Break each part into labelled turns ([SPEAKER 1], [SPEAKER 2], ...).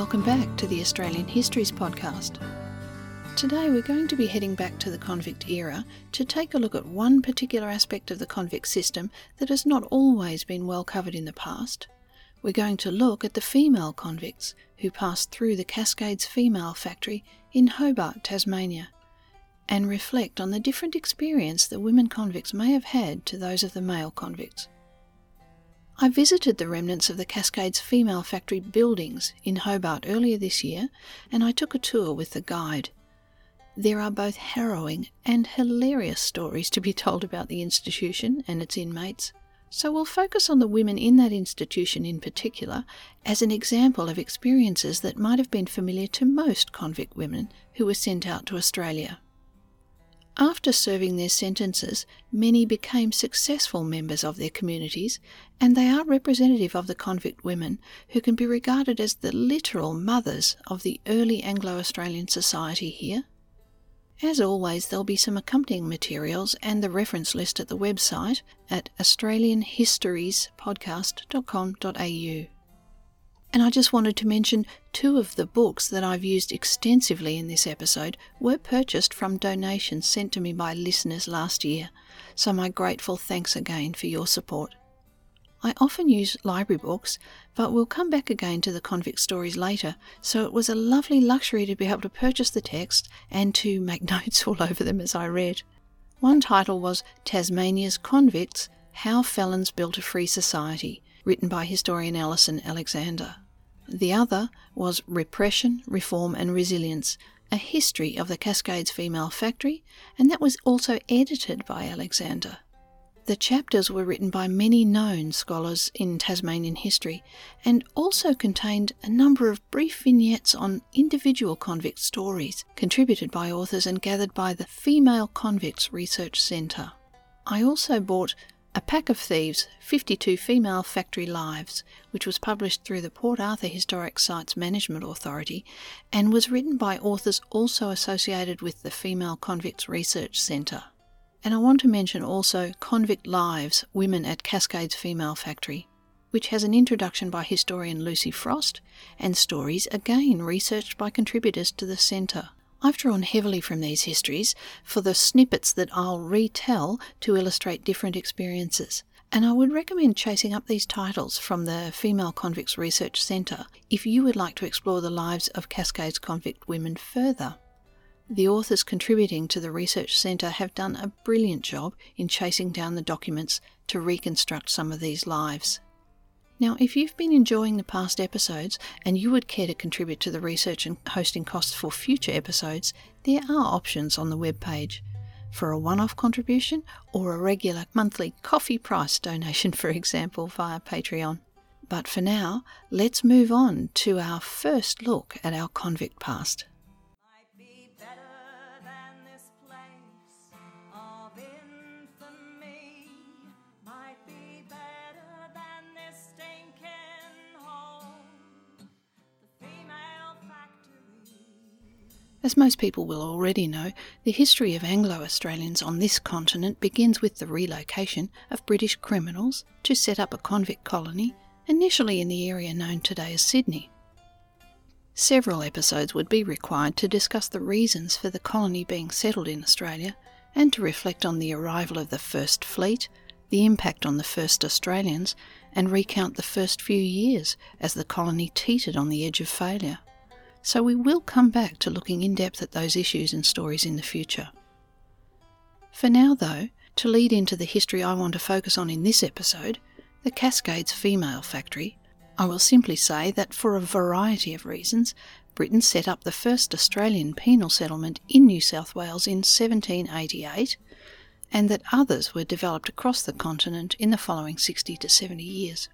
[SPEAKER 1] welcome back to the Australian Histories Podcast. Today we're going to be heading back to the convict era to take a look at one particular aspect of the convict system that has not always been well covered in the past. We're going to look at the female convicts who passed through the Cascades Female Factory in Hobart, Tasmania, and reflect on the different experience the women convicts may have had to those of the male convicts. I visited the remnants of the Cascades Female Factory buildings in Hobart earlier this year and I took a tour with the guide. There are both harrowing and hilarious stories to be told about the institution and its inmates, so we'll focus on the women in that institution in particular as an example of experiences that might have been familiar to most convict women who were sent out to Australia. After serving their sentences, many became successful members of their communities, and they are representative of the convict women who can be regarded as the literal mothers of the early Anglo Australian society here. As always, there'll be some accompanying materials and the reference list at the website at australianhistoriespodcast.com.au. And I just wanted to mention two of the books that I've used extensively in this episode were purchased from donations sent to me by listeners last year, so my grateful thanks again for your support. I often use library books, but we'll come back again to the convict stories later, so it was a lovely luxury to be able to purchase the text and to make notes all over them as I read. One title was Tasmania's Convicts How Felons Built a Free Society written by historian Alison Alexander. The other was Repression, Reform and Resilience, a history of the Cascades Female Factory, and that was also edited by Alexander. The chapters were written by many known scholars in Tasmanian history and also contained a number of brief vignettes on individual convict stories contributed by authors and gathered by the Female Convicts Research Centre. I also bought a Pack of Thieves 52 Female Factory Lives, which was published through the Port Arthur Historic Sites Management Authority and was written by authors also associated with the Female Convicts Research Centre. And I want to mention also Convict Lives Women at Cascades Female Factory, which has an introduction by historian Lucy Frost and stories again researched by contributors to the centre. I've drawn heavily from these histories for the snippets that I'll retell to illustrate different experiences. And I would recommend chasing up these titles from the Female Convicts Research Centre if you would like to explore the lives of Cascades convict women further. The authors contributing to the Research Centre have done a brilliant job in chasing down the documents to reconstruct some of these lives. Now, if you've been enjoying the past episodes and you would care to contribute to the research and hosting costs for future episodes, there are options on the webpage for a one off contribution or a regular monthly coffee price donation, for example, via Patreon. But for now, let's move on to our first look at our convict past. As most people will already know, the history of Anglo Australians on this continent begins with the relocation of British criminals to set up a convict colony, initially in the area known today as Sydney. Several episodes would be required to discuss the reasons for the colony being settled in Australia and to reflect on the arrival of the First Fleet, the impact on the first Australians, and recount the first few years as the colony teetered on the edge of failure so we will come back to looking in depth at those issues and stories in the future. For now, though, to lead into the history I want to focus on in this episode, the Cascades Female Factory, I will simply say that for a variety of reasons, Britain set up the first Australian penal settlement in New South Wales in 1788, and that others were developed across the continent in the following 60 to 70 years.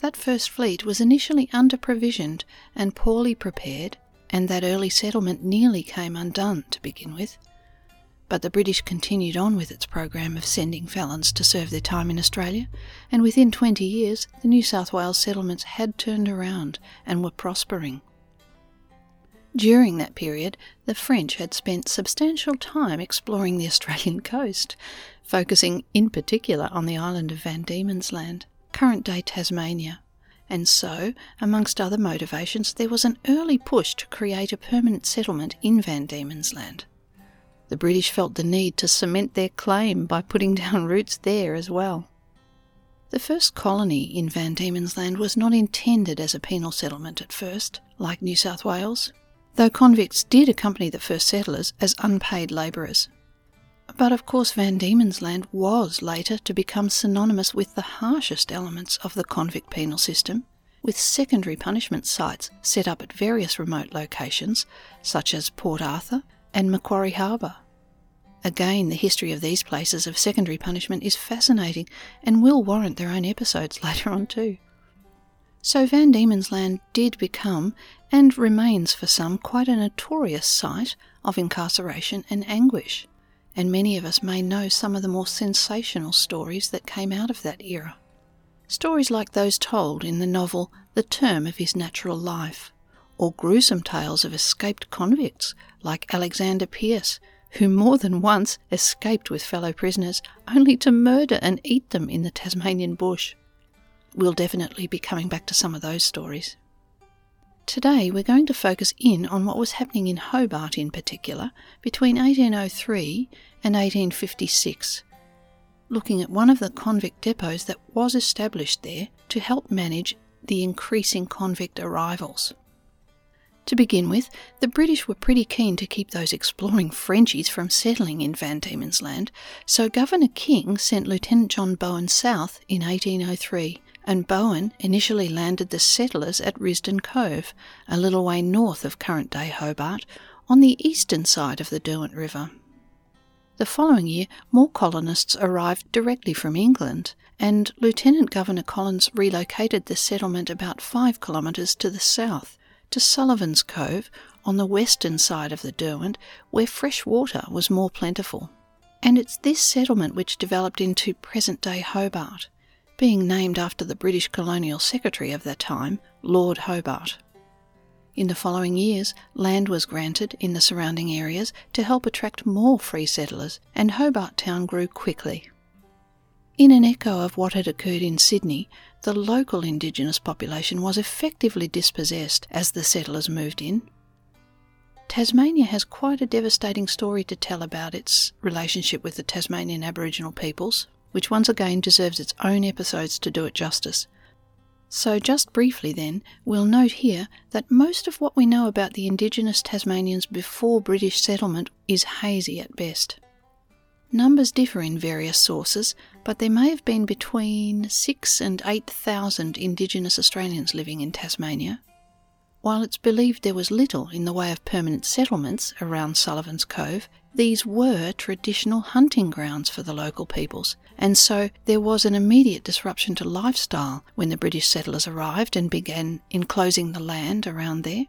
[SPEAKER 1] That first fleet was initially under provisioned and poorly prepared, and that early settlement nearly came undone to begin with. But the British continued on with its program of sending felons to serve their time in Australia, and within 20 years the New South Wales settlements had turned around and were prospering. During that period, the French had spent substantial time exploring the Australian coast, focusing in particular on the island of Van Diemen's Land current day Tasmania, and so, amongst other motivations, there was an early push to create a permanent settlement in Van Diemen's Land. The British felt the need to cement their claim by putting down roots there as well. The first colony in Van Diemen's Land was not intended as a penal settlement at first, like New South Wales, though convicts did accompany the first settlers as unpaid labourers. But of course, Van Diemen's Land was later to become synonymous with the harshest elements of the convict penal system, with secondary punishment sites set up at various remote locations, such as Port Arthur and Macquarie Harbour. Again, the history of these places of secondary punishment is fascinating and will warrant their own episodes later on, too. So, Van Diemen's Land did become, and remains for some, quite a notorious site of incarceration and anguish, and many of us may know some of the more sensational stories that came out of that era. Stories like those told in the novel The Term of His Natural Life, or gruesome tales of escaped convicts like Alexander Pearce, who more than once escaped with fellow prisoners only to murder and eat them in the Tasmanian bush. We'll definitely be coming back to some of those stories. Today, we're going to focus in on what was happening in Hobart in particular between 1803 and 1856, looking at one of the convict depots that was established there to help manage the increasing convict arrivals. To begin with, the British were pretty keen to keep those exploring Frenchies from settling in Van Diemen's Land, so Governor King sent Lieutenant John Bowen south in 1803, and Bowen initially landed the settlers at Risdon Cove, a little way north of current day Hobart, on the eastern side of the Derwent River. The following year, more colonists arrived directly from England, and Lieutenant Governor Collins relocated the settlement about five kilometres to the south to Sullivan's Cove on the western side of the Derwent, where fresh water was more plentiful. And it's this settlement which developed into present day Hobart, being named after the British colonial secretary of that time, Lord Hobart. In the following years, land was granted in the surrounding areas to help attract more free settlers, and Hobart Town grew quickly. In an echo of what had occurred in Sydney, the local Indigenous population was effectively dispossessed as the settlers moved in. Tasmania has quite a devastating story to tell about its relationship with the Tasmanian Aboriginal peoples, which once again deserves its own episodes to do it justice. So, just briefly then, we'll note here that most of what we know about the Indigenous Tasmanians before British settlement is hazy at best. Numbers differ in various sources, but there may have been between 6 and 8,000 Indigenous Australians living in Tasmania. While it's believed there was little in the way of permanent settlements around Sullivan's Cove, these were traditional hunting grounds for the local peoples, and so there was an immediate disruption to lifestyle when the British settlers arrived and began enclosing the land around there.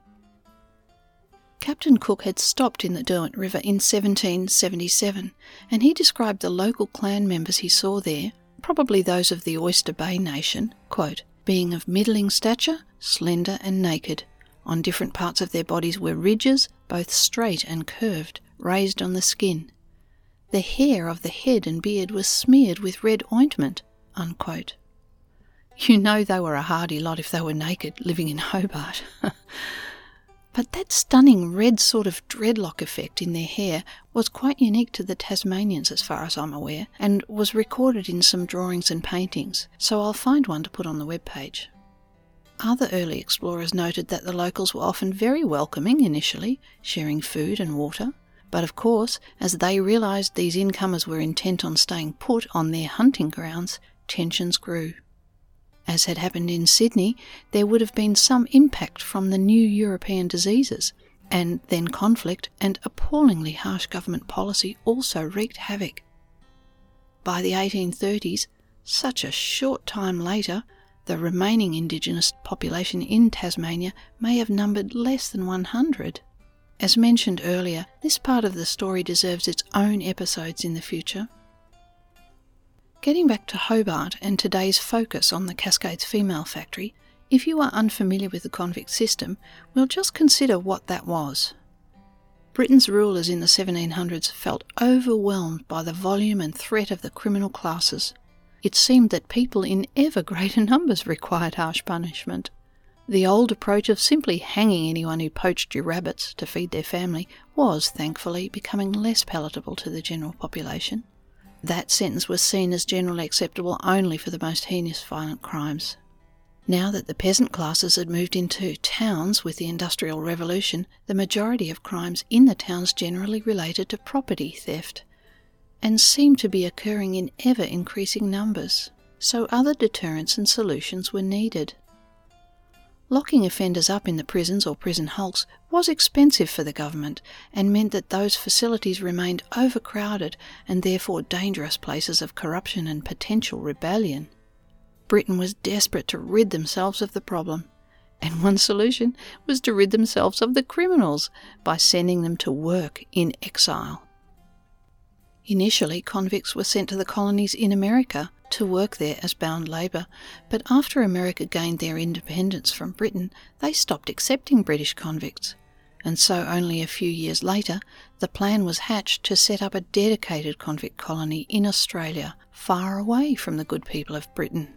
[SPEAKER 1] Captain Cook had stopped in the Derwent River in 1777, and he described the local clan members he saw there, probably those of the Oyster Bay Nation, quote, being of middling stature, slender and naked. On different parts of their bodies were ridges, both straight and curved, raised on the skin. The hair of the head and beard was smeared with red ointment. Unquote. You know they were a hardy lot if they were naked, living in Hobart. But that stunning red sort of dreadlock effect in their hair was quite unique to the Tasmanians, as far as I'm aware, and was recorded in some drawings and paintings, so I'll find one to put on the web page. Other early explorers noted that the locals were often very welcoming initially, sharing food and water, but of course, as they realised these incomers were intent on staying put on their hunting grounds, tensions grew. As had happened in Sydney, there would have been some impact from the new European diseases, and then conflict and appallingly harsh government policy also wreaked havoc. By the 1830s, such a short time later, the remaining Indigenous population in Tasmania may have numbered less than 100. As mentioned earlier, this part of the story deserves its own episodes in the future. Getting back to Hobart and today's focus on the Cascades Female Factory, if you are unfamiliar with the convict system, we'll just consider what that was. Britain's rulers in the 1700s felt overwhelmed by the volume and threat of the criminal classes. it seemed that people in ever greater numbers required harsh punishment. The old approach of simply hanging anyone who poached your rabbits to feed their family was, thankfully, becoming less palatable to the general population. That sentence was seen as generally acceptable only for the most heinous violent crimes. Now that the peasant classes had moved into towns with the Industrial Revolution, the majority of crimes in the towns generally related to property theft and seemed to be occurring in ever increasing numbers. So other deterrents and solutions were needed. Locking offenders up in the prisons or prison hulks was expensive for the government and meant that those facilities remained overcrowded and therefore dangerous places of corruption and potential rebellion. Britain was desperate to rid themselves of the problem, and one solution was to rid themselves of the criminals by sending them to work in exile. Initially, convicts were sent to the colonies in America to work there as bound labour, but after America gained their independence from Britain, they stopped accepting British convicts. And so, only a few years later, the plan was hatched to set up a dedicated convict colony in Australia, far away from the good people of Britain.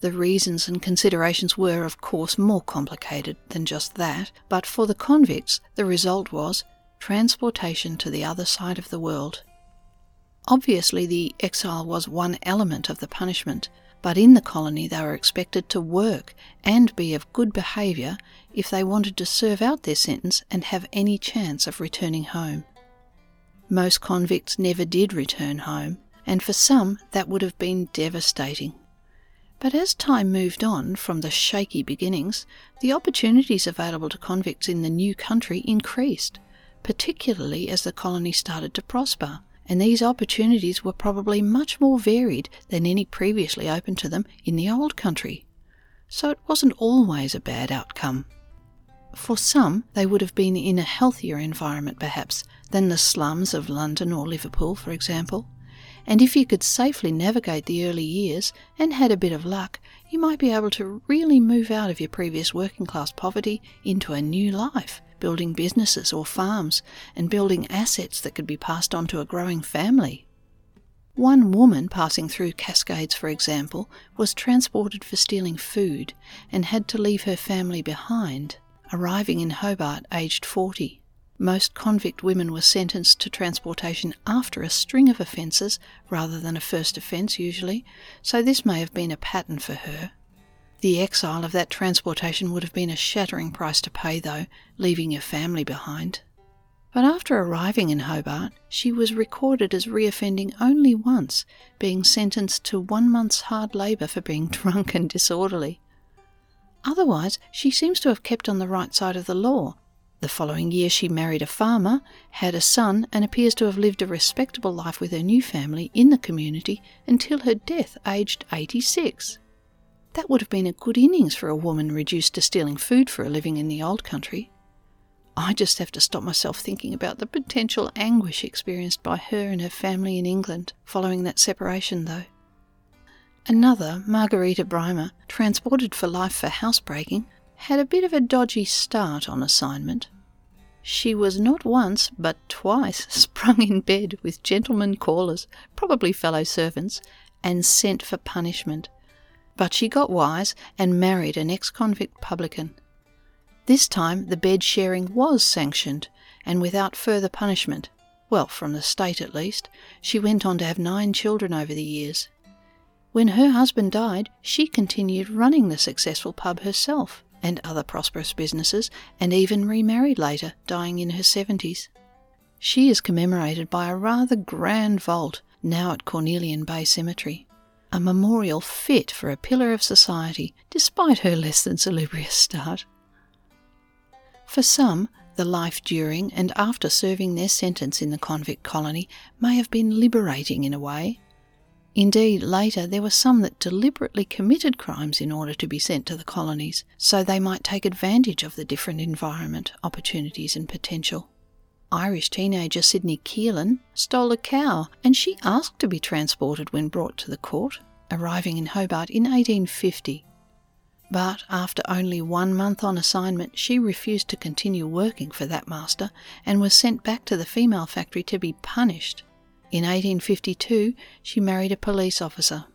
[SPEAKER 1] The reasons and considerations were, of course, more complicated than just that, but for the convicts, the result was transportation to the other side of the world Obviously, the exile was one element of the punishment, but in the colony they were expected to work and be of good behaviour if they wanted to serve out their sentence and have any chance of returning home. Most convicts never did return home, and for some that would have been devastating. But as time moved on from the shaky beginnings, the opportunities available to convicts in the new country increased, particularly as the colony started to prosper and these opportunities were probably much more varied than any previously open to them in the old country. So it wasn't always a bad outcome. For some, they would have been in a healthier environment, perhaps, than the slums of London or Liverpool, for example. And if you could safely navigate the early years and had a bit of luck, you might be able to really move out of your previous working class poverty into a new life building businesses or farms, and building assets that could be passed on to a growing family. One woman passing through Cascades, for example, was transported for stealing food and had to leave her family behind, arriving in Hobart aged 40. Most convict women were sentenced to transportation after a string of offences rather than a first offence, usually, so this may have been a pattern for her. The exile of that transportation would have been a shattering price to pay, though, leaving your family behind. But after arriving in Hobart, she was recorded as reoffending only once, being sentenced to one month's hard labour for being drunk and disorderly. Otherwise, she seems to have kept on the right side of the law. The following year, she married a farmer, had a son, and appears to have lived a respectable life with her new family in the community until her death aged 86. That would have been a good innings for a woman reduced to stealing food for a living in the old country. I just have to stop myself thinking about the potential anguish experienced by her and her family in England following that separation, though. Another, Margarita Brymer, transported for life for housebreaking, had a bit of a dodgy start on assignment. She was not once, but twice, sprung in bed with gentlemen callers, probably fellow servants, and sent for punishment but she got wise and married an ex convict publican. This time the bed sharing was sanctioned, and without further punishment, well, from the state at least, she went on to have nine children over the years. When her husband died, she continued running the successful pub herself and other prosperous businesses, and even remarried later, dying in her 70s. She is commemorated by a rather grand vault now at Cornelian Bay Cemetery a memorial fit for a pillar of society, despite her less than salubrious start. For some, the life during and after serving their sentence in the convict colony may have been liberating in a way. Indeed, later there were some that deliberately committed crimes in order to be sent to the colonies, so they might take advantage of the different environment, opportunities, and potential. Irish teenager Sydney Keelan stole a cow and she asked to be transported when brought to the court, arriving in Hobart in 1850. But after only one month on assignment, she refused to continue working for that master and was sent back to the female factory to be punished. In 1852, she married a police officer.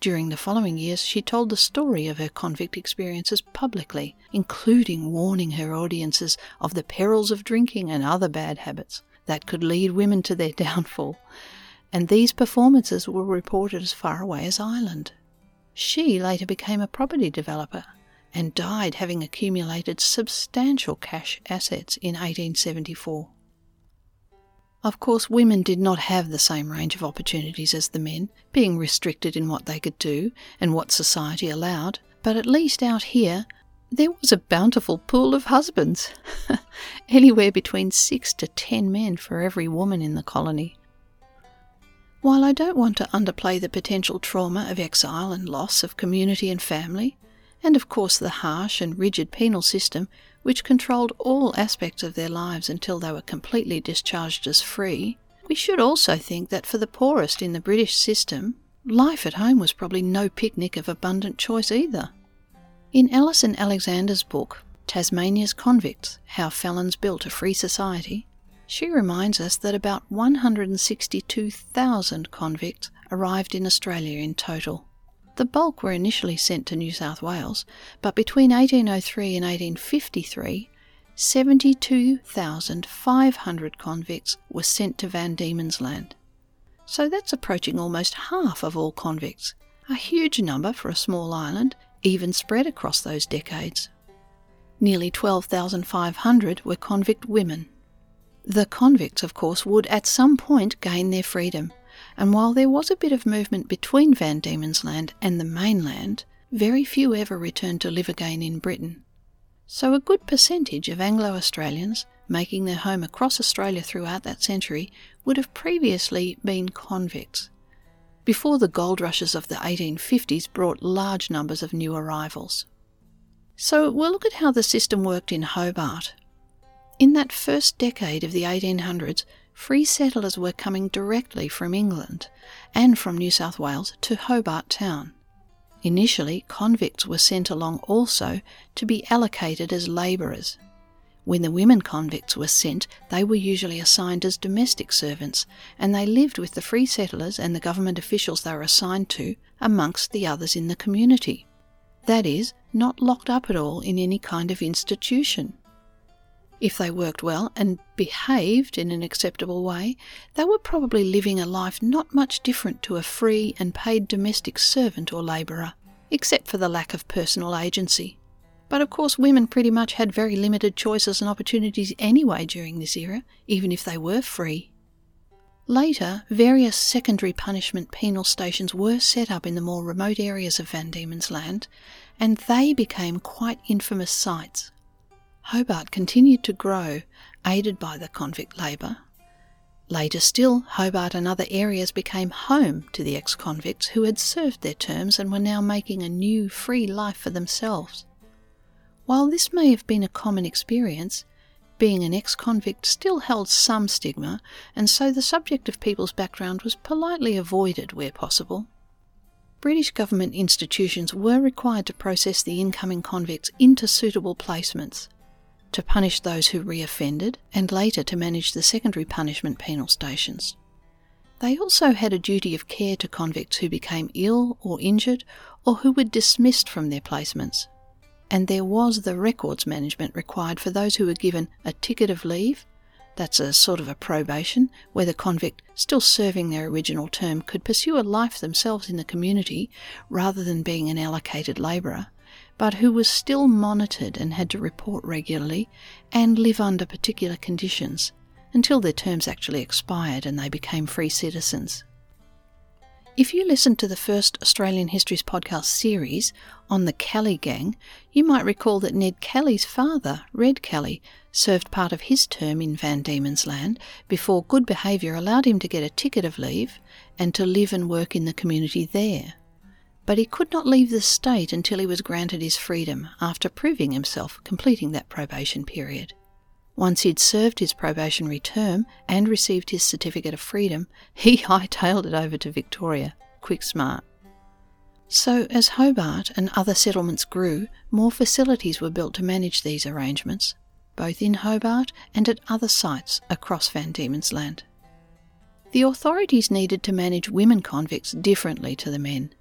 [SPEAKER 1] During the following years, she told the story of her convict experiences publicly, including warning her audiences of the perils of drinking and other bad habits that could lead women to their downfall. And these performances were reported as far away as Ireland. She later became a property developer and died having accumulated substantial cash assets in 1874. Of course, women did not have the same range of opportunities as the men, being restricted in what they could do and what society allowed, but at least out here, there was a bountiful pool of husbands. Anywhere between six to ten men for every woman in the colony. While I don't want to underplay the potential trauma of exile and loss of community and family, and of course the harsh and rigid penal system which controlled all aspects of their lives until they were completely discharged as free, we should also think that for the poorest in the British system, life at home was probably no picnic of abundant choice either. In Alison Alexander's book, Tasmania's Convicts How Felons Built a Free Society, she reminds us that about 162,000 convicts arrived in Australia in total. The bulk were initially sent to New South Wales, but between 1803 and 1853, 72,500 convicts were sent to Van Diemen's Land. So that's approaching almost half of all convicts, a huge number for a small island, even spread across those decades. Nearly 12,500 were convict women. The convicts, of course, would at some point gain their freedom, and while there was a bit of movement between Van Diemen's Land and the mainland, very few ever returned to live again in Britain. So a good percentage of Anglo Australians making their home across Australia throughout that century would have previously been convicts, before the gold rushes of the 1850s brought large numbers of new arrivals. So we'll look at how the system worked in Hobart. In that first decade of the 1800s, free settlers were coming directly from England and from New South Wales to Hobart Town. Initially, convicts were sent along also to be allocated as labourers. When the women convicts were sent, they were usually assigned as domestic servants, and they lived with the free settlers and the government officials they were assigned to amongst the others in the community. That is, not locked up at all in any kind of institution. If they worked well and behaved in an acceptable way, they were probably living a life not much different to a free and paid domestic servant or labourer, except for the lack of personal agency. But of course, women pretty much had very limited choices and opportunities anyway during this era, even if they were free. Later, various secondary punishment penal stations were set up in the more remote areas of Van Diemen's Land, and they became quite infamous sites. Hobart continued to grow, aided by the convict labour. Later still, Hobart and other areas became home to the ex convicts who had served their terms and were now making a new, free life for themselves. While this may have been a common experience, being an ex convict still held some stigma, and so the subject of people's background was politely avoided where possible. British government institutions were required to process the incoming convicts into suitable placements to punish those who reoffended, and later to manage the secondary punishment penal stations. They also had a duty of care to convicts who became ill or injured or who were dismissed from their placements. And there was the records management required for those who were given a ticket of leave, that's a sort of a probation, where the convict, still serving their original term, could pursue a life themselves in the community rather than being an allocated labourer, but who was still monitored and had to report regularly and live under particular conditions until their terms actually expired and they became free citizens. If you listened to the first Australian Histories podcast series on the Kelly Gang, you might recall that Ned Kelly's father, Red Kelly, served part of his term in Van Diemen's Land before good behaviour allowed him to get a ticket of leave and to live and work in the community there but he could not leave the state until he was granted his freedom after proving himself completing that probation period. Once he'd served his probationary term and received his certificate of freedom, he hightailed it over to Victoria. Quick smart. So, as Hobart and other settlements grew, more facilities were built to manage these arrangements, both in Hobart and at other sites across Van Diemen's Land. the authorities needed to manage women convicts differently to the men.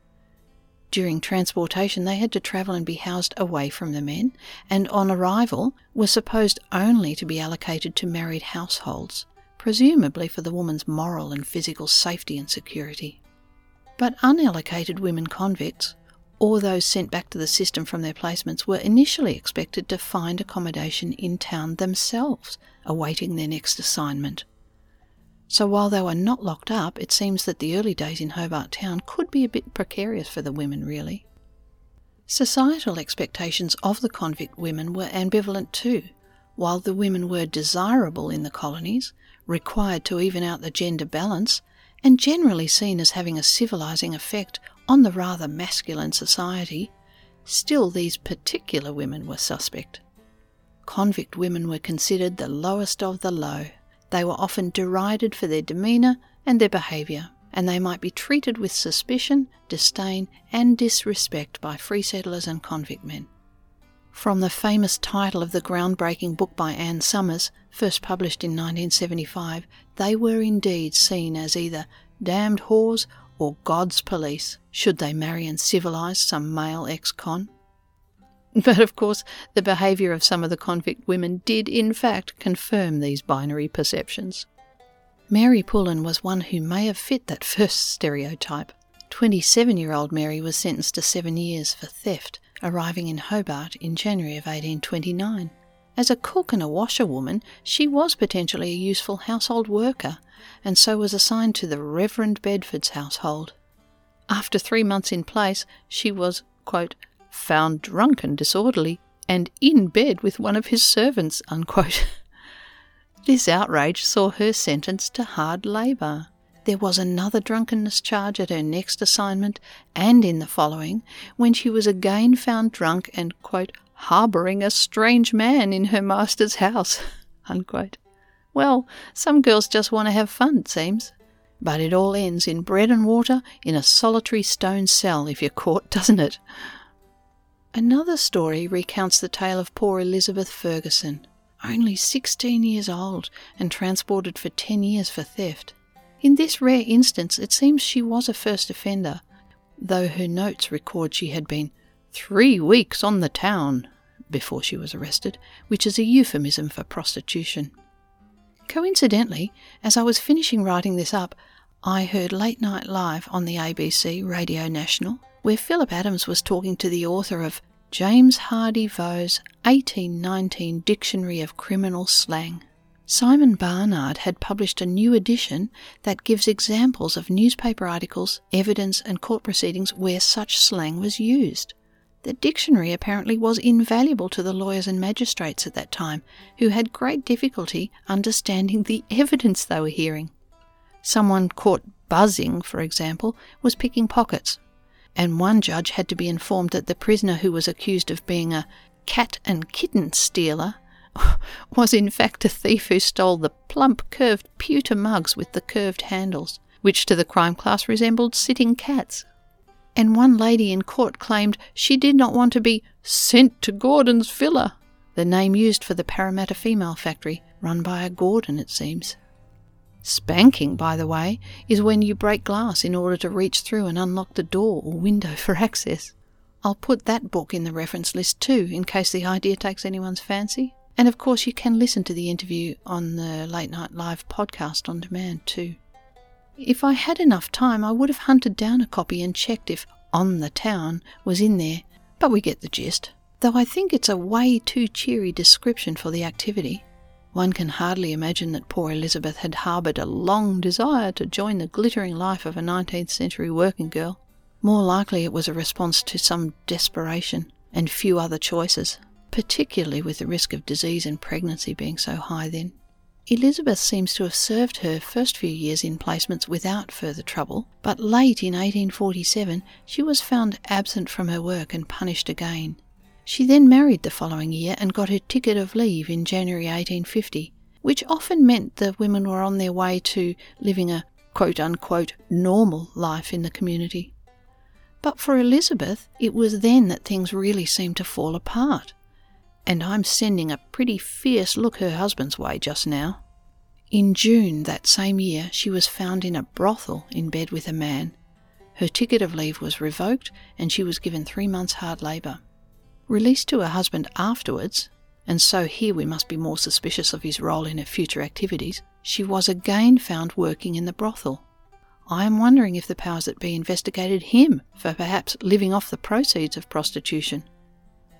[SPEAKER 1] During transportation, they had to travel and be housed away from the men, and on arrival were supposed only to be allocated to married households, presumably for the woman's moral and physical safety and security. But unallocated women convicts, or those sent back to the system from their placements, were initially expected to find accommodation in town themselves, awaiting their next assignment. So while they were not locked up, it seems that the early days in Hobart Town could be a bit precarious for the women, really. Societal expectations of the convict women were ambivalent too. While the women were desirable in the colonies, required to even out the gender balance, and generally seen as having a civilizing effect on the rather masculine society, still these particular women were suspect. Convict women were considered the lowest of the low. They were often derided for their demeanour and their behaviour, and they might be treated with suspicion, disdain, and disrespect by free settlers and convict men. From the famous title of the groundbreaking book by Anne Summers, first published in 1975, they were indeed seen as either damned whores or God's police, should they marry and civilise some male ex con. But of course, the behaviour of some of the convict women did, in fact, confirm these binary perceptions. Mary Pullen was one who may have fit that first stereotype. 27 year old Mary was sentenced to seven years for theft, arriving in Hobart in January of 1829. As a cook and a washerwoman, she was potentially a useful household worker, and so was assigned to the Reverend Bedford's household. After three months in place, she was, quote, found drunk and disorderly, and in bed with one of his servants. Unquote. this outrage saw her sentenced to hard labour. There was another drunkenness charge at her next assignment and in the following, when she was again found drunk and, quote, harbouring a strange man in her master's house. Unquote. Well, some girls just want to have fun, it seems. But it all ends in bread and water in a solitary stone cell if you're caught, doesn't it? Another story recounts the tale of poor Elizabeth Ferguson, only 16 years old and transported for 10 years for theft. In this rare instance, it seems she was a first offender, though her notes record she had been three weeks on the town before she was arrested, which is a euphemism for prostitution. Coincidentally, as I was finishing writing this up, I heard Late Night Live on the ABC Radio National, where Philip Adams was talking to the author of James Hardy Vaux's 1819 Dictionary of Criminal Slang. Simon Barnard had published a new edition that gives examples of newspaper articles, evidence, and court proceedings where such slang was used. The dictionary apparently was invaluable to the lawyers and magistrates at that time, who had great difficulty understanding the evidence they were hearing. Someone caught buzzing, for example, was picking pockets, and one judge had to be informed that the prisoner who was accused of being a cat and kitten stealer was in fact a thief who stole the plump, curved pewter mugs with the curved handles, which to the crime class resembled sitting cats. And one lady in court claimed she did not want to be sent to Gordon's Villa, the name used for the Parramatta Female Factory, run by a Gordon, it seems. Spanking, by the way, is when you break glass in order to reach through and unlock the door or window for access. I'll put that book in the reference list too, in case the idea takes anyone's fancy. And of course, you can listen to the interview on the Late Night Live podcast on demand too. If I had enough time, I would have hunted down a copy and checked if On the Town was in there, but we get the gist. Though I think it's a way too cheery description for the activity. One can hardly imagine that poor Elizabeth had harboured a long desire to join the glittering life of a 19th century working girl. More likely it was a response to some desperation and few other choices, particularly with the risk of disease and pregnancy being so high then. Elizabeth seems to have served her first few years in placements without further trouble, but late in 1847 she was found absent from her work and punished again. She then married the following year and got her ticket of leave in January 1850, which often meant the women were on their way to living a quote unquote normal life in the community. But for Elizabeth, it was then that things really seemed to fall apart. And I'm sending a pretty fierce look her husband's way just now. In June that same year, she was found in a brothel in bed with a man. Her ticket of leave was revoked and she was given three months' hard labour. Released to her husband afterwards, and so here we must be more suspicious of his role in her future activities, she was again found working in the brothel. I am wondering if the powers that be investigated him for perhaps living off the proceeds of prostitution.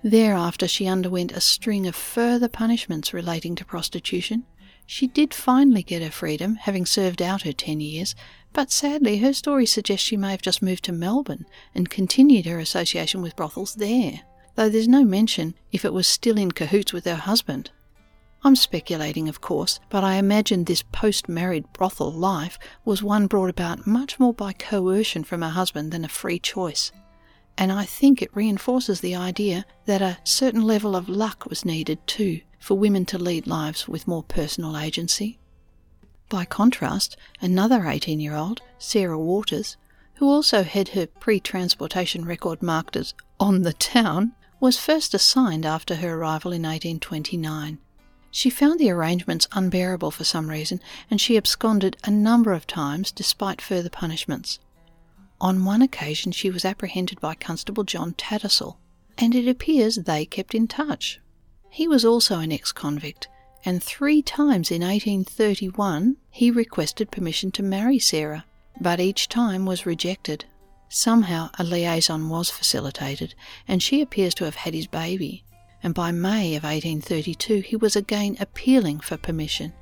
[SPEAKER 1] Thereafter, she underwent a string of further punishments relating to prostitution, she did finally get her freedom, having served out her 10 years, but sadly her story suggests she may have just moved to Melbourne and continued her association with brothels there, though there's no mention if it was still in cahoots with her husband. I'm speculating, of course, but I imagine this post married brothel life was one brought about much more by coercion from her husband than a free choice. And I think it reinforces the idea that a certain level of luck was needed too for women to lead lives with more personal agency. By contrast, another 18 year old, Sarah Waters, who also had her pre transportation record marked as on the town, was first assigned after her arrival in 1829. She found the arrangements unbearable for some reason, and she absconded a number of times despite further punishments. On one occasion, she was apprehended by Constable John Tattersall, and it appears they kept in touch. He was also an ex convict, and three times in 1831 he requested permission to marry Sarah, but each time was rejected. Somehow a liaison was facilitated, and she appears to have had his baby, and by May of 1832 he was again appealing for permission.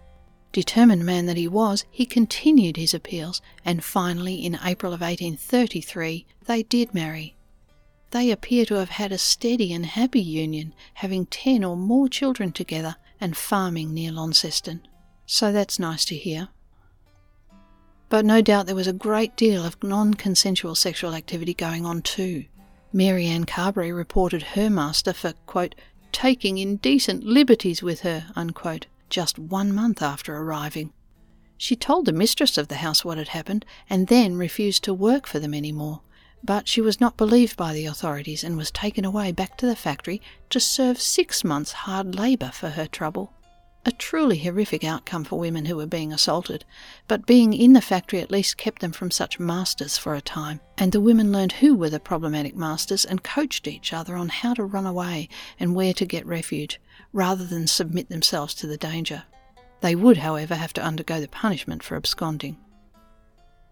[SPEAKER 1] Determined man that he was, he continued his appeals, and finally, in April of 1833, they did marry. They appear to have had a steady and happy union, having ten or more children together and farming near Launceston. So that's nice to hear. But no doubt there was a great deal of non consensual sexual activity going on too. Mary Ann Carberry reported her master for, quote, taking indecent liberties with her, unquote, just one month after arriving. She told the mistress of the house what had happened and then refused to work for them any more but she was not believed by the authorities and was taken away back to the factory to serve six months' hard labour for her trouble. A truly horrific outcome for women who were being assaulted, but being in the factory at least kept them from such masters for a time, and the women learned who were the problematic masters and coached each other on how to run away and where to get refuge, rather than submit themselves to the danger. They would, however, have to undergo the punishment for absconding.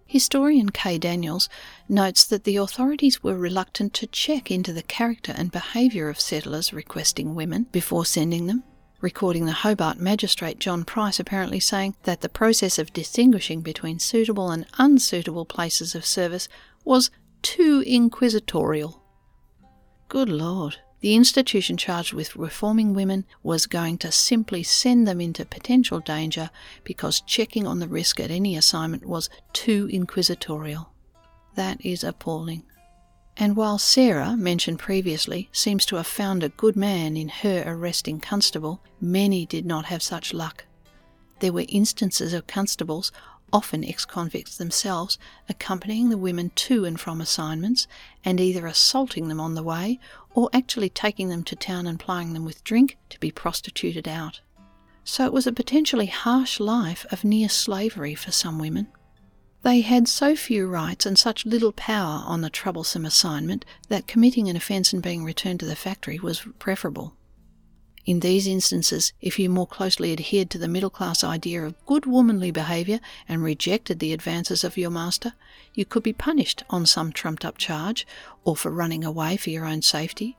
[SPEAKER 1] Historian Kay Daniels notes that the authorities were reluctant to check into the character and behaviour of settlers requesting women before sending them, recording the Hobart magistrate John Price apparently saying that the process of distinguishing between suitable and unsuitable places of service was too inquisitorial. Good Lord the institution charged with reforming women was going to simply send them into potential danger because checking on the risk at any assignment was too inquisitorial. That is appalling. And while Sarah, mentioned previously, seems to have found a good man in her arresting constable, many did not have such luck. There were instances of constables often ex convicts themselves, accompanying the women to and from assignments and either assaulting them on the way or actually taking them to town and plying them with drink to be prostituted out. So it was a potentially harsh life of near slavery for some women. They had so few rights and such little power on the troublesome assignment that committing an offence and being returned to the factory was preferable. In these instances, if you more closely adhered to the middle class idea of good womanly behaviour and rejected the advances of your master, you could be punished on some trumped up charge or for running away for your own safety.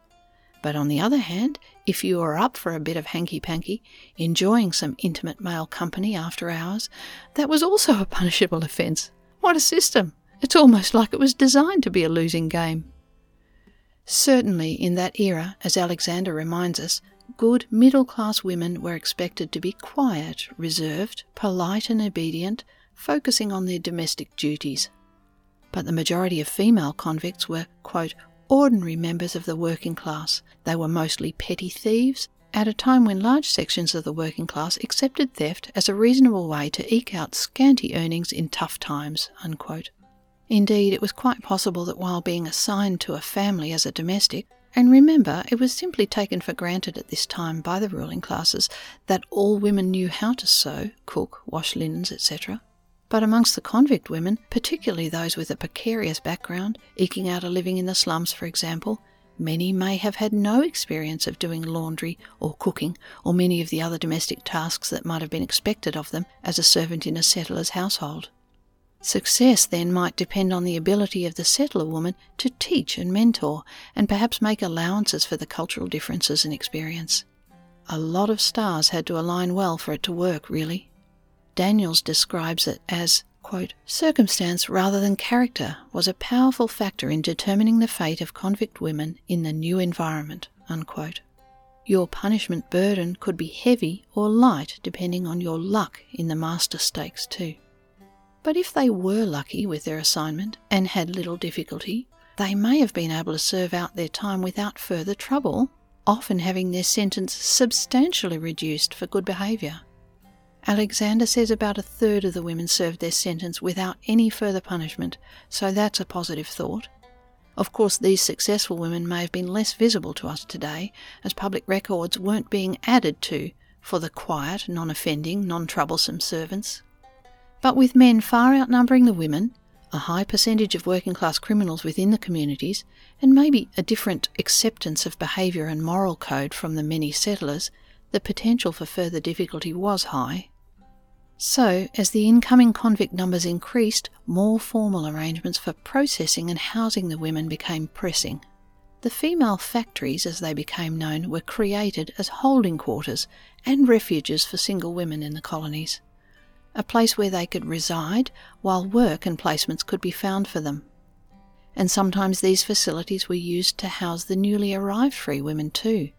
[SPEAKER 1] But on the other hand, if you were up for a bit of hanky panky, enjoying some intimate male company after hours, that was also a punishable offence. What a system! It's almost like it was designed to be a losing game. Certainly, in that era, as Alexander reminds us, good middle class women were expected to be quiet, reserved, polite, and obedient, focusing on their domestic duties. But the majority of female convicts were, quote, ordinary members of the working class. They were mostly petty thieves, at a time when large sections of the working class accepted theft as a reasonable way to eke out scanty earnings in tough times. Unquote. Indeed, it was quite possible that while being assigned to a family as a domestic, And remember, it was simply taken for granted at this time by the ruling classes that all women knew how to sew, cook, wash linens, etc. But amongst the convict women, particularly those with a precarious background, eking out a living in the slums, for example, many may have had no experience of doing laundry or cooking or many of the other domestic tasks that might have been expected of them as a servant in a settler's household. Success then might depend on the ability of the settler woman to teach and mentor and perhaps make allowances for the cultural differences in experience. A lot of stars had to align well for it to work, really. Daniels describes it as, quote, circumstance rather than character was a powerful factor in determining the fate of convict women in the new environment. Unquote. Your punishment burden could be heavy or light depending on your luck in the master stakes, too. But if they were lucky with their assignment and had little difficulty, they may have been able to serve out their time without further trouble, often having their sentence substantially reduced for good behaviour. Alexander says about a third of the women served their sentence without any further punishment, so that's a positive thought. Of course, these successful women may have been less visible to us today, as public records weren't being added to for the quiet, non offending, non troublesome servants. But with men far outnumbering the women, a high percentage of working class criminals within the communities, and maybe a different acceptance of behaviour and moral code from the many settlers, the potential for further difficulty was high. So, as the incoming convict numbers increased, more formal arrangements for processing and housing the women became pressing. The female factories, as they became known, were created as holding quarters and refuges for single women in the colonies a place where they could reside while work and placements could be found for them. And sometimes these facilities were used to house the newly arrived free women too.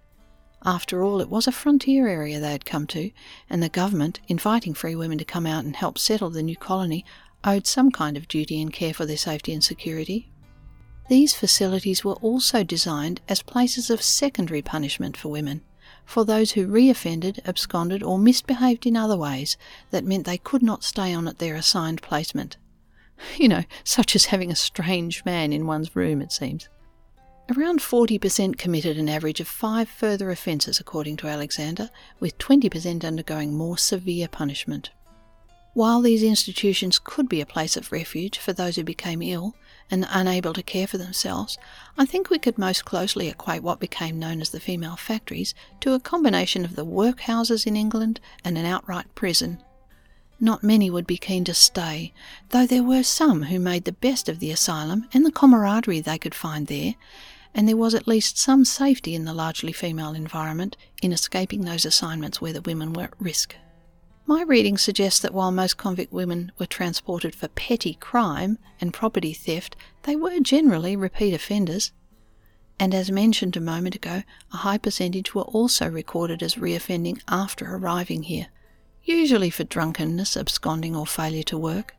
[SPEAKER 1] After all, it was a frontier area they had come to, and the government, inviting free women to come out and help settle the new colony, owed some kind of duty and care for their safety and security. These facilities were also designed as places of secondary punishment for women, for those who reoffended, absconded, or misbehaved in other ways that meant they could not stay on at their assigned placement. You know, such as having a strange man in one's room, it seems. Around 40% committed an average of five further offences, according to Alexander, with 20% undergoing more severe punishment. While these institutions could be a place of refuge for those who became ill and unable to care for themselves, I think we could most closely equate what became known as the female factories to a combination of the workhouses in England and an outright prison. Not many would be keen to stay, though there were some who made the best of the asylum and the camaraderie they could find there, and there was at least some safety in the largely female environment in escaping those assignments where the women were at risk. My reading suggests that while most convict women were transported for petty crime and property theft, they were generally repeat offenders. And as mentioned a moment ago, a high percentage were also recorded as reoffending after arriving here, usually for drunkenness, absconding, or failure to work.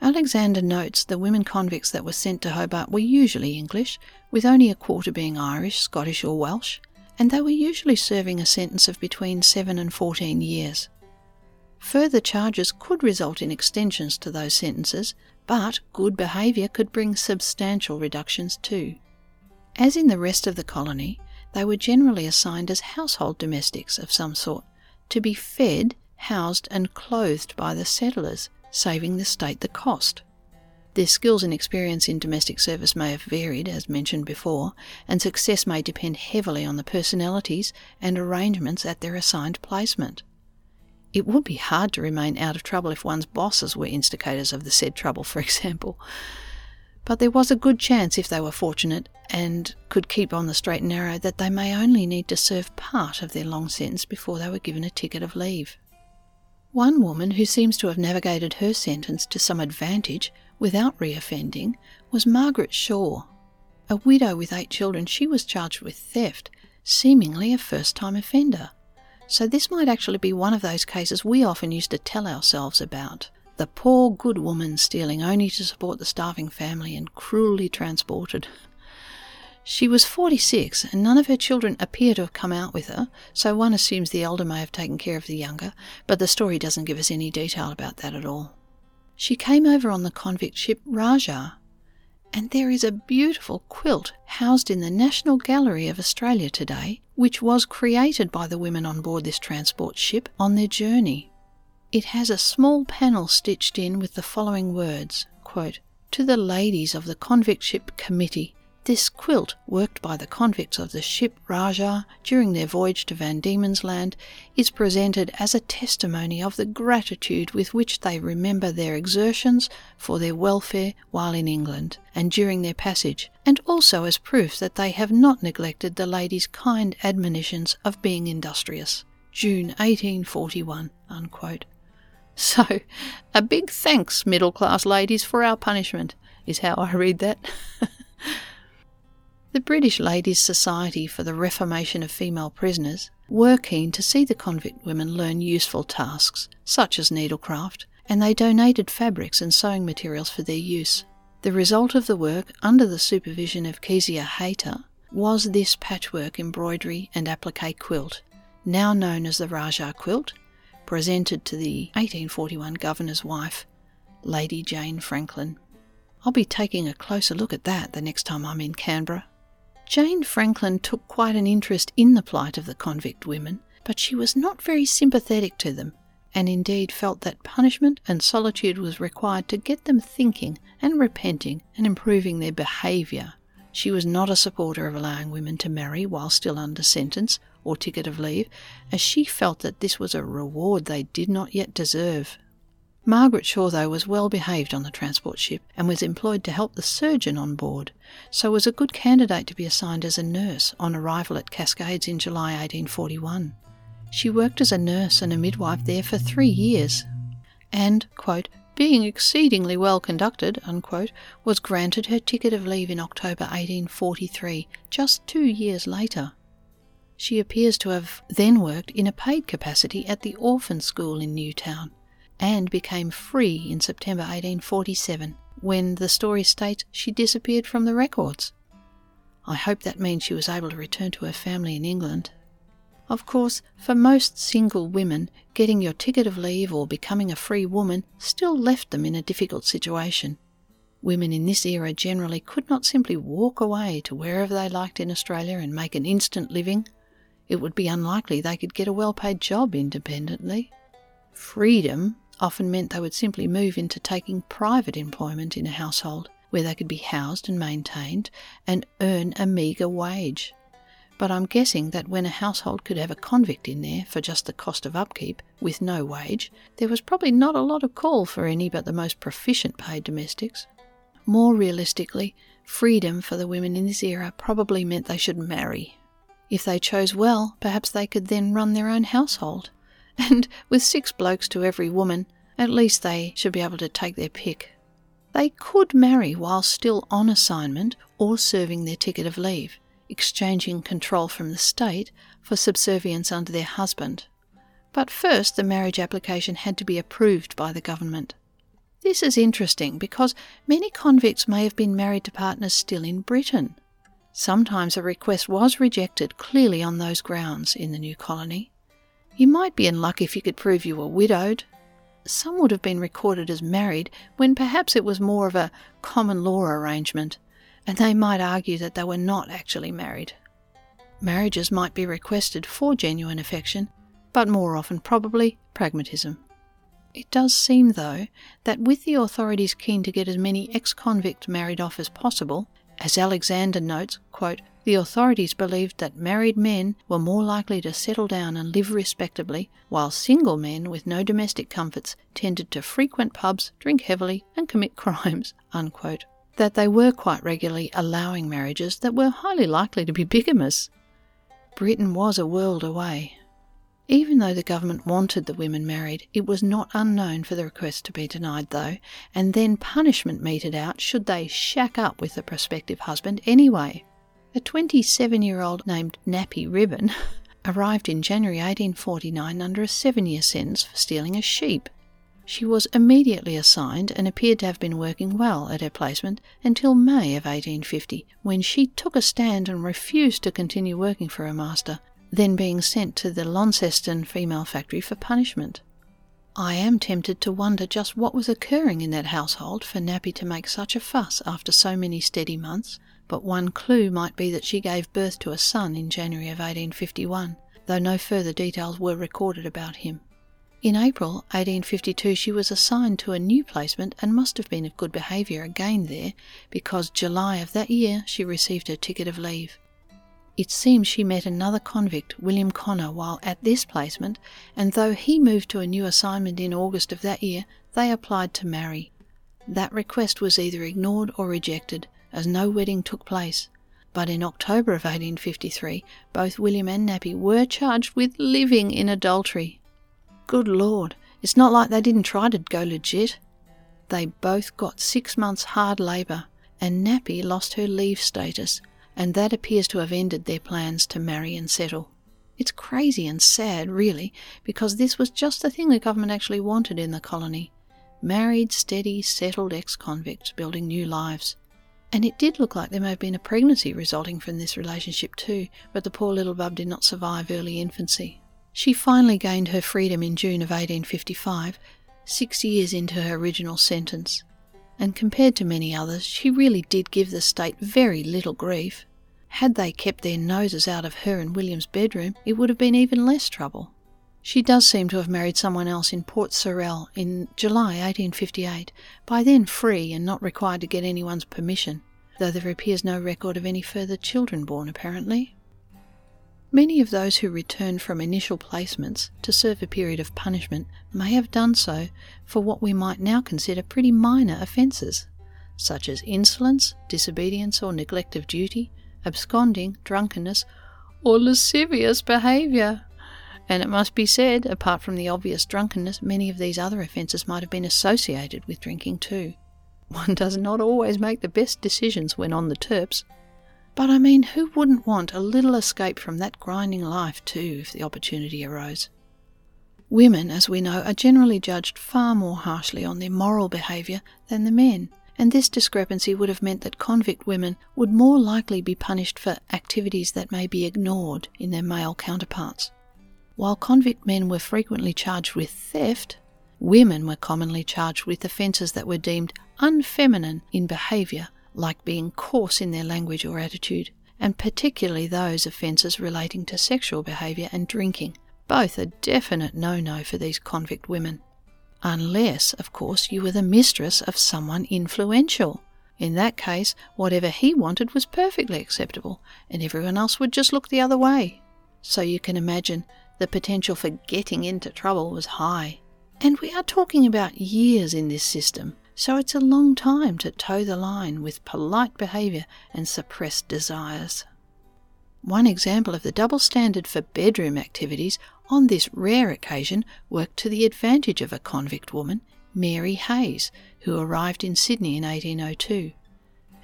[SPEAKER 1] Alexander notes the women convicts that were sent to Hobart were usually English, with only a quarter being Irish, Scottish, or Welsh, and they were usually serving a sentence of between 7 and 14 years. Further charges could result in extensions to those sentences, but good behaviour could bring substantial reductions too. As in the rest of the colony, they were generally assigned as household domestics of some sort, to be fed, housed, and clothed by the settlers, saving the state the cost. Their skills and experience in domestic service may have varied, as mentioned before, and success may depend heavily on the personalities and arrangements at their assigned placement. It would be hard to remain out of trouble if one's bosses were instigators of the said trouble, for example. But there was a good chance, if they were fortunate and could keep on the straight and narrow, that they may only need to serve part of their long sentence before they were given a ticket of leave. One woman who seems to have navigated her sentence to some advantage without reoffending was Margaret Shaw. A widow with eight children, she was charged with theft, seemingly a first time offender. So, this might actually be one of those cases we often used to tell ourselves about. The poor good woman stealing only to support the starving family and cruelly transported. She was 46, and none of her children appear to have come out with her, so one assumes the elder may have taken care of the younger, but the story doesn't give us any detail about that at all. She came over on the convict ship Rajah, And there is a beautiful quilt housed in the National Gallery of Australia today, which was created by the women on board this transport ship on their journey. It has a small panel stitched in with the following words quote, To the ladies of the Convict Ship Committee, this quilt, worked by the convicts of the ship Rajah during their voyage to Van Diemen's Land, is presented as a testimony of the gratitude with which they remember their exertions for their welfare while in England and during their passage, and also as proof that they have not neglected the lady's kind admonitions of being industrious. June 1841. Unquote. So, a big thanks, middle class ladies, for our punishment, is how I read that. The British Ladies' Society for the Reformation of Female Prisoners were keen to see the convict women learn useful tasks, such as needlecraft, and they donated fabrics and sewing materials for their use. The result of the work, under the supervision of Kezia Hayter, was this patchwork embroidery and applique quilt, now known as the Rajah quilt, presented to the 1841 governor's wife, Lady Jane Franklin. I'll be taking a closer look at that the next time I'm in Canberra. Jane Franklin took quite an interest in the plight of the convict women, but she was not very sympathetic to them, and indeed felt that punishment and solitude was required to get them thinking and repenting and improving their behaviour. She was not a supporter of allowing women to marry while still under sentence or ticket of leave, as she felt that this was a reward they did not yet deserve. Margaret Shaw, though, was well behaved on the transport ship and was employed to help the surgeon on board, so was a good candidate to be assigned as a nurse on arrival at Cascades in July 1841. She worked as a nurse and a midwife there for three years, and, quote, being exceedingly well conducted, unquote, was granted her ticket of leave in October 1843, just two years later. She appears to have then worked in a paid capacity at the orphan school in New Town and became free in September 1847 when the story states she disappeared from the records. I hope that means she was able to return to her family in England. Of course, for most single women, getting your ticket of leave or becoming a free woman still left them in a difficult situation. Women in this era generally could not simply walk away to wherever they liked in Australia and make an instant living. It would be unlikely they could get a well paid job independently. Freedom often meant they would simply move into taking private employment in a household where they could be housed and maintained and earn a meagre wage. But I'm guessing that when a household could have a convict in there for just the cost of upkeep with no wage, there was probably not a lot of call for any but the most proficient paid domestics. More realistically, freedom for the women in this era probably meant they should marry. If they chose well, perhaps they could then run their own household and with six blokes to every woman, at least they should be able to take their pick. They could marry while still on assignment or serving their ticket of leave, exchanging control from the state for subservience under their husband. But first, the marriage application had to be approved by the government. This is interesting because many convicts may have been married to partners still in Britain. Sometimes a request was rejected clearly on those grounds in the new colony. You might be in luck if you could prove you were widowed. Some would have been recorded as married when perhaps it was more of a common law arrangement, and they might argue that they were not actually married. Marriages might be requested for genuine affection, but more often probably pragmatism. It does seem, though, that with the authorities keen to get as many ex convict married off as possible, as Alexander notes, quote, the authorities believed that married men were more likely to settle down and live respectably, while single men with no domestic comforts tended to frequent pubs, drink heavily, and commit crimes. Unquote. That they were quite regularly allowing marriages that were highly likely to be bigamous. Britain was a world away. Even though the government wanted the women married, it was not unknown for the request to be denied, though, and then punishment meted out should they shack up with the prospective husband anyway. A 27 year old named Nappy Ribbon arrived in January 1849 under a seven year sentence for stealing a sheep. She was immediately assigned and appeared to have been working well at her placement until May of 1850, when she took a stand and refused to continue working for her master, then being sent to the Launceston female factory for punishment. I am tempted to wonder just what was occurring in that household for Nappy to make such a fuss after so many steady months, but one clue might be that she gave birth to a son in January of 1851, though no further details were recorded about him. In April 1852, she was assigned to a new placement and must have been of good behaviour again there, because July of that year she received her ticket of leave. It seems she met another convict, William Connor, while at this placement, and though he moved to a new assignment in August of that year, they applied to marry. That request was either ignored or rejected, as no wedding took place. But in October of 1853, both William and Nappy were charged with living in adultery. Good Lord, it's not like they didn't try to go legit. They both got six months hard labour, and Nappy lost her leave status and that appears to have ended their plans to marry and settle. It's crazy and sad, really, because this was just the thing the government actually wanted in the colony married, steady, settled ex convicts building new lives. And it did look like there may have been a pregnancy resulting from this relationship too, but the poor little bub did not survive early infancy. She finally gained her freedom in June of 1855, six years into her original sentence and compared to many others, she really did give the state very little grief. Had they kept their noses out of her and William's bedroom, it would have been even less trouble. She does seem to have married someone else in Port Sorell in July 1858, by then free and not required to get anyone's permission, though there appears no record of any further children born apparently. Many of those who returned from initial placements to serve a period of punishment may have done so for what we might now consider pretty minor offences, such as insolence, disobedience or neglect of duty, absconding, drunkenness, or lascivious behaviour. And it must be said, apart from the obvious drunkenness, many of these other offences might have been associated with drinking too. One does not always make the best decisions when on the terps. But I mean, who wouldn't want a little escape from that grinding life too if the opportunity arose? Women, as we know, are generally judged far more harshly on their moral behaviour than the men, and this discrepancy would have meant that convict women would more likely be punished for activities that may be ignored in their male counterparts. While convict men were frequently charged with theft, women were commonly charged with offences that were deemed unfeminine in behaviour like being coarse in their language or attitude, and particularly those offences relating to sexual behaviour and drinking, both a definite no no for these convict women. Unless, of course, you were the mistress of someone influential. In that case, whatever he wanted was perfectly acceptable, and everyone else would just look the other way. So you can imagine the potential for getting into trouble was high. And we are talking about years in this system, so it's a long time to toe the line with polite behaviour and suppressed desires. One example of the double standard for bedroom activities on this rare occasion worked to the advantage of a convict woman, Mary Hayes, who arrived in Sydney in 1802.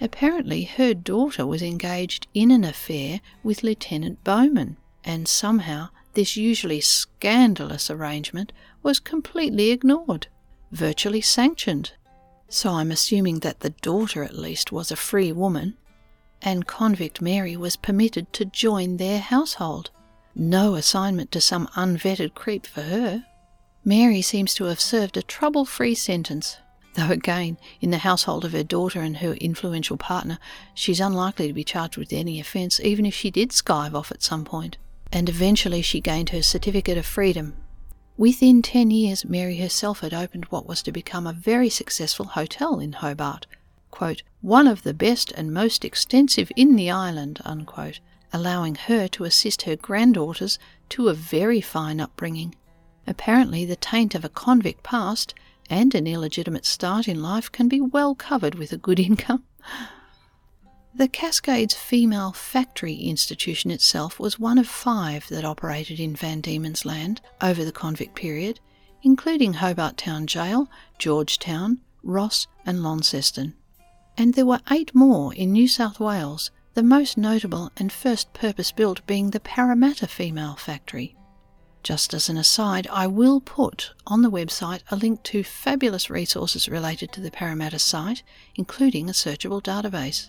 [SPEAKER 1] Apparently, her daughter was engaged in an affair with Lieutenant Bowen, and somehow this usually scandalous arrangement was completely ignored, virtually sanctioned so I'm assuming that the daughter at least was a free woman, and convict Mary was permitted to join their household. No assignment to some unvetted creep for her. Mary seems to have served a trouble free sentence, though again, in the household of her daughter and her influential partner, she's unlikely to be charged with any offence, even if she did skive off at some point. And eventually she gained her certificate of freedom Within 10 years, Mary herself had opened what was to become a very successful hotel in Hobart, quote, one of the best and most extensive in the island, unquote, allowing her to assist her granddaughters to a very fine upbringing. Apparently, the taint of a convict past and an illegitimate start in life can be well covered with a good income. The Cascades Female Factory Institution itself was one of five that operated in Van Diemen's Land over the convict period, including Hobart Town Jail, George Town, Ross, and Launceston. And there were eight more in New South Wales, the most notable and first purpose built being the Parramatta Female Factory. Just as an aside, I will put on the website a link to fabulous resources related to the Parramatta site, including a searchable database.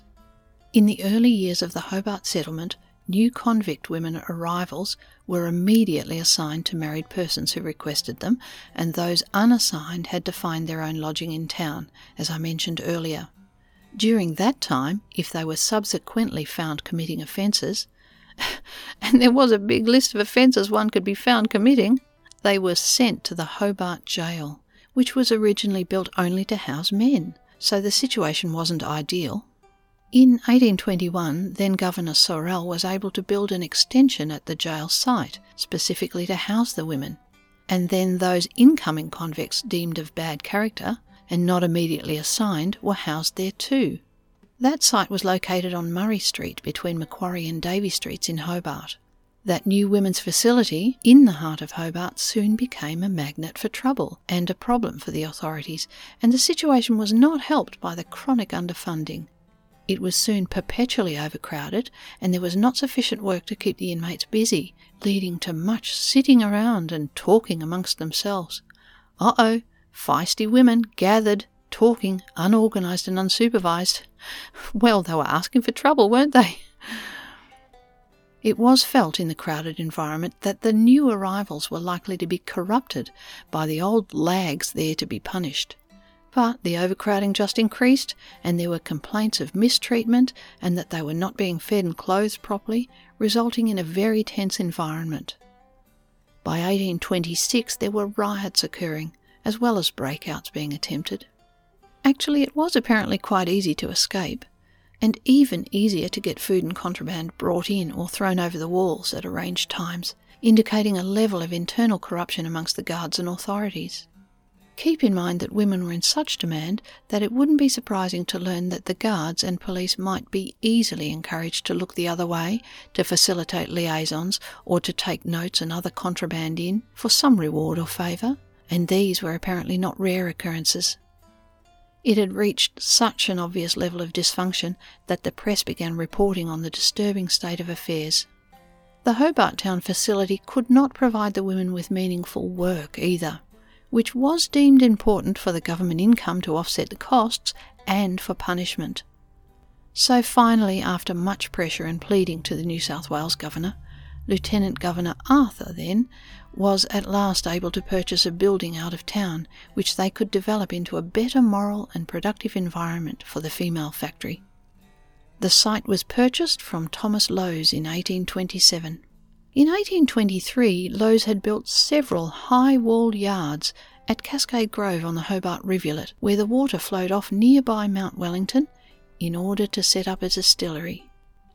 [SPEAKER 1] In the early years of the Hobart settlement, new convict women arrivals were immediately assigned to married persons who requested them, and those unassigned had to find their own lodging in town, as I mentioned earlier. During that time, if they were subsequently found committing offences, and there was a big list of offences one could be found committing, they were sent to the Hobart Jail, which was originally built only to house men, so the situation wasn't ideal. In 1821, then Governor Sorell was able to build an extension at the jail site, specifically to house the women, and then those incoming convicts deemed of bad character and not immediately assigned were housed there too. That site was located on Murray Street between Macquarie and Davey Streets in Hobart. That new women's facility in the heart of Hobart soon became a magnet for trouble and a problem for the authorities, and the situation was not helped by the chronic underfunding it was soon perpetually overcrowded, and there was not sufficient work to keep the inmates busy, leading to much sitting around and talking amongst themselves. Uh oh, feisty women gathered, talking, unorganised and unsupervised. Well, they were asking for trouble, weren't they? It was felt in the crowded environment that the new arrivals were likely to be corrupted by the old lags there to be punished. But the overcrowding just increased, and there were complaints of mistreatment and that they were not being fed and clothed properly, resulting in a very tense environment. By 1826, there were riots occurring, as well as breakouts being attempted. Actually, it was apparently quite easy to escape, and even easier to get food and contraband brought in or thrown over the walls at arranged times, indicating a level of internal corruption amongst the guards and authorities. Keep in mind that women were in such demand that it wouldn't be surprising to learn that the guards and police might be easily encouraged to look the other way, to facilitate liaisons, or to take notes and other contraband in for some reward or favour, and these were apparently not rare occurrences. It had reached such an obvious level of dysfunction that the press began reporting on the disturbing state of affairs. The Hobart Town facility could not provide the women with meaningful work either which was deemed important for the government income to offset the costs and for punishment. So finally, after much pressure and pleading to the New South Wales Governor, Lieutenant Governor Arthur then was at last able to purchase a building out of town which they could develop into a better moral and productive environment for the female factory. The site was purchased from Thomas Lowes in 1827. In 1823, Lowes had built several high walled yards at Cascade Grove on the Hobart Rivulet, where the water flowed off nearby Mount Wellington, in order to set up a distillery.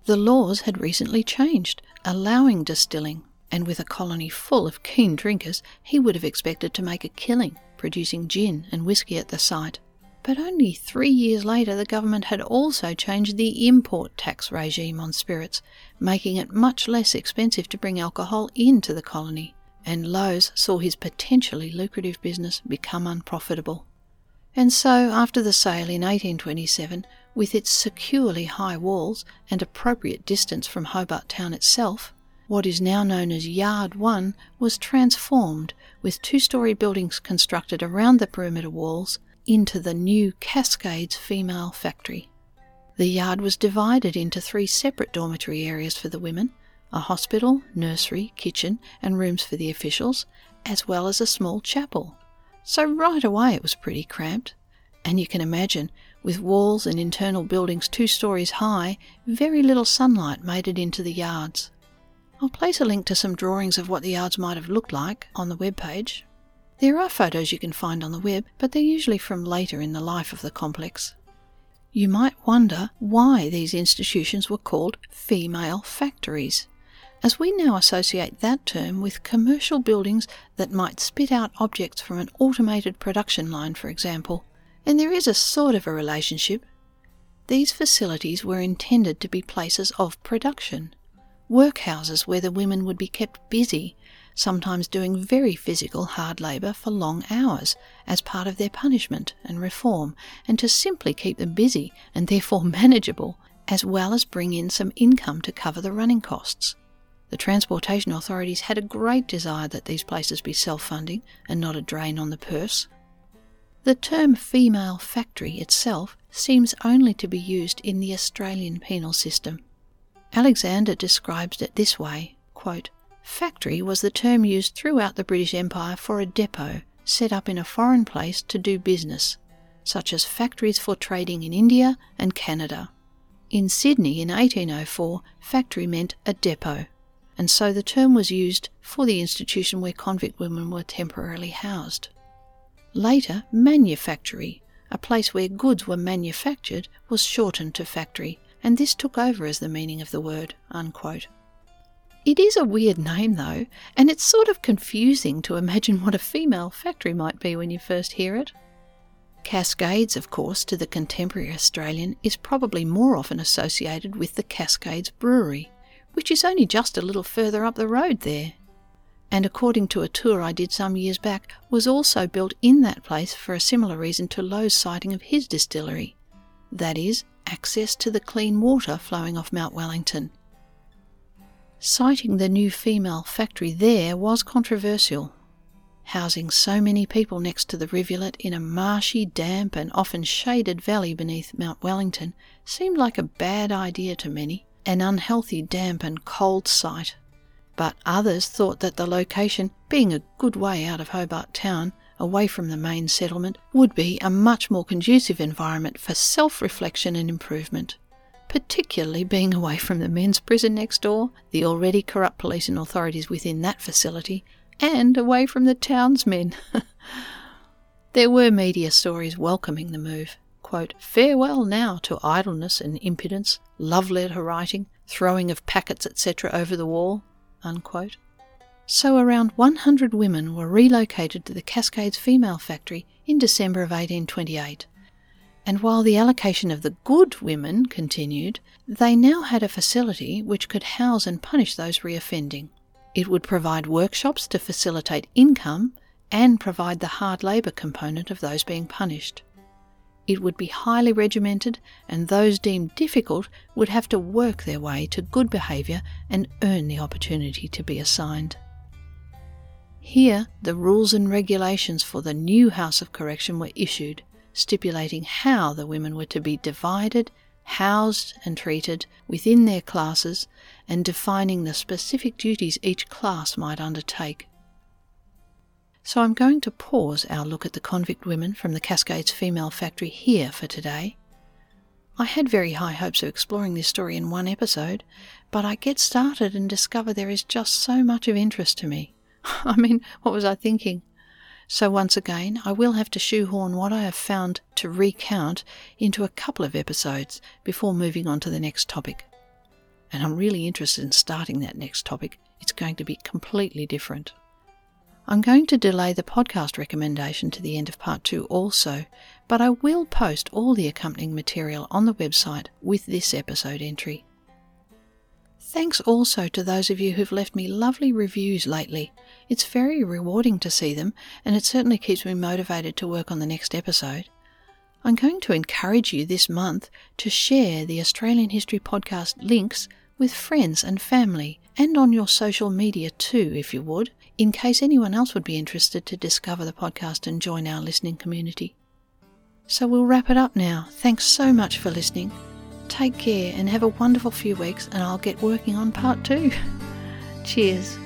[SPEAKER 1] The laws had recently changed, allowing distilling, and with a colony full of keen drinkers, he would have expected to make a killing producing gin and whisky at the site. But only three years later, the government had also changed the import tax regime on spirits, making it much less expensive to bring alcohol into the colony, and Lowes saw his potentially lucrative business become unprofitable. And so, after the sale in 1827, with its securely high walls and appropriate distance from Hobart Town itself, what is now known as Yard 1 was transformed, with two story buildings constructed around the perimeter walls into the new Cascades Female Factory. The yard was divided into three separate dormitory areas for the women a hospital, nursery, kitchen, and rooms for the officials, as well as a small chapel. So right away it was pretty cramped. And you can imagine, with walls and internal buildings two stories high, very little sunlight made it into the yards. I'll place a link to some drawings of what the yards might have looked like on the web page. There are photos you can find on the web, but they're usually from later in the life of the complex. You might wonder why these institutions were called female factories, as we now associate that term with commercial buildings that might spit out objects from an automated production line, for example. And there is a sort of a relationship. These facilities were intended to be places of production, workhouses where the women would be kept busy sometimes doing very physical hard labour for long hours as part of their punishment and reform, and to simply keep them busy and therefore manageable, as well as bring in some income to cover the running costs. The transportation authorities had a great desire that these places be self funding and not a drain on the purse. The term female factory itself seems only to be used in the Australian penal system. Alexander describes it this way quote, Factory was the term used throughout the British Empire for a depot set up in a foreign place to do business, such as factories for trading in India and Canada. In Sydney in 1804, factory meant a depot, and so the term was used for the institution where convict women were temporarily housed. Later, manufactory, a place where goods were manufactured, was shortened to factory, and this took over as the meaning of the word. Unquote. It is a weird name, though, and it's sort of confusing to imagine what a female factory might be when you first hear it. Cascades, of course, to the contemporary Australian, is probably more often associated with the Cascades Brewery, which is only just a little further up the road there. And according to a tour I did some years back, was also built in that place for a similar reason to Lowe's siting of his distillery that is, access to the clean water flowing off Mount Wellington. Siting the new female factory there was controversial. Housing so many people next to the rivulet in a marshy, damp, and often shaded valley beneath Mount Wellington seemed like a bad idea to many, an unhealthy, damp, and cold site. But others thought that the location, being a good way out of Hobart Town, away from the main settlement, would be a much more conducive environment for self reflection and improvement particularly being away from the men's prison next door, the already corrupt police and authorities within that facility, and away from the townsmen. there were media stories welcoming the move. Quote, Farewell now to idleness and impudence, love letter writing, throwing of packets, etc., over the wall. Unquote. So around 100 women were relocated to the Cascades Female Factory in December of 1828 and while the allocation of the good women continued, they now had a facility which could house and punish those reoffending. It would provide workshops to facilitate income and provide the hard labour component of those being punished. It would be highly regimented, and those deemed difficult would have to work their way to good behaviour and earn the opportunity to be assigned. Here, the rules and regulations for the new House of Correction were issued, stipulating how the women were to be divided, housed, and treated within their classes, and defining the specific duties each class might undertake. So I'm going to pause our look at the convict women from the Cascades Female Factory here for today. I had very high hopes of exploring this story in one episode, but I get started and discover there is just so much of interest to me. I mean, what was I thinking? So, once again, I will have to shoehorn what I have found to recount into a couple of episodes before moving on to the next topic. And I'm really interested in starting that next topic. It's going to be completely different. I'm going to delay the podcast recommendation to the end of part two also, but I will post all the accompanying material on the website with this episode entry. Thanks also to those of you who've left me lovely reviews lately. It's very rewarding to see them, and it certainly keeps me motivated to work on the next episode. I'm going to encourage you this month to share the Australian History Podcast links with friends and family, and on your social media too, if you would, in case anyone else would be interested to discover the podcast and join our listening community. So we'll wrap it up now. Thanks so much for listening. Take care and have a wonderful few weeks, and I'll get working on part two. Cheers.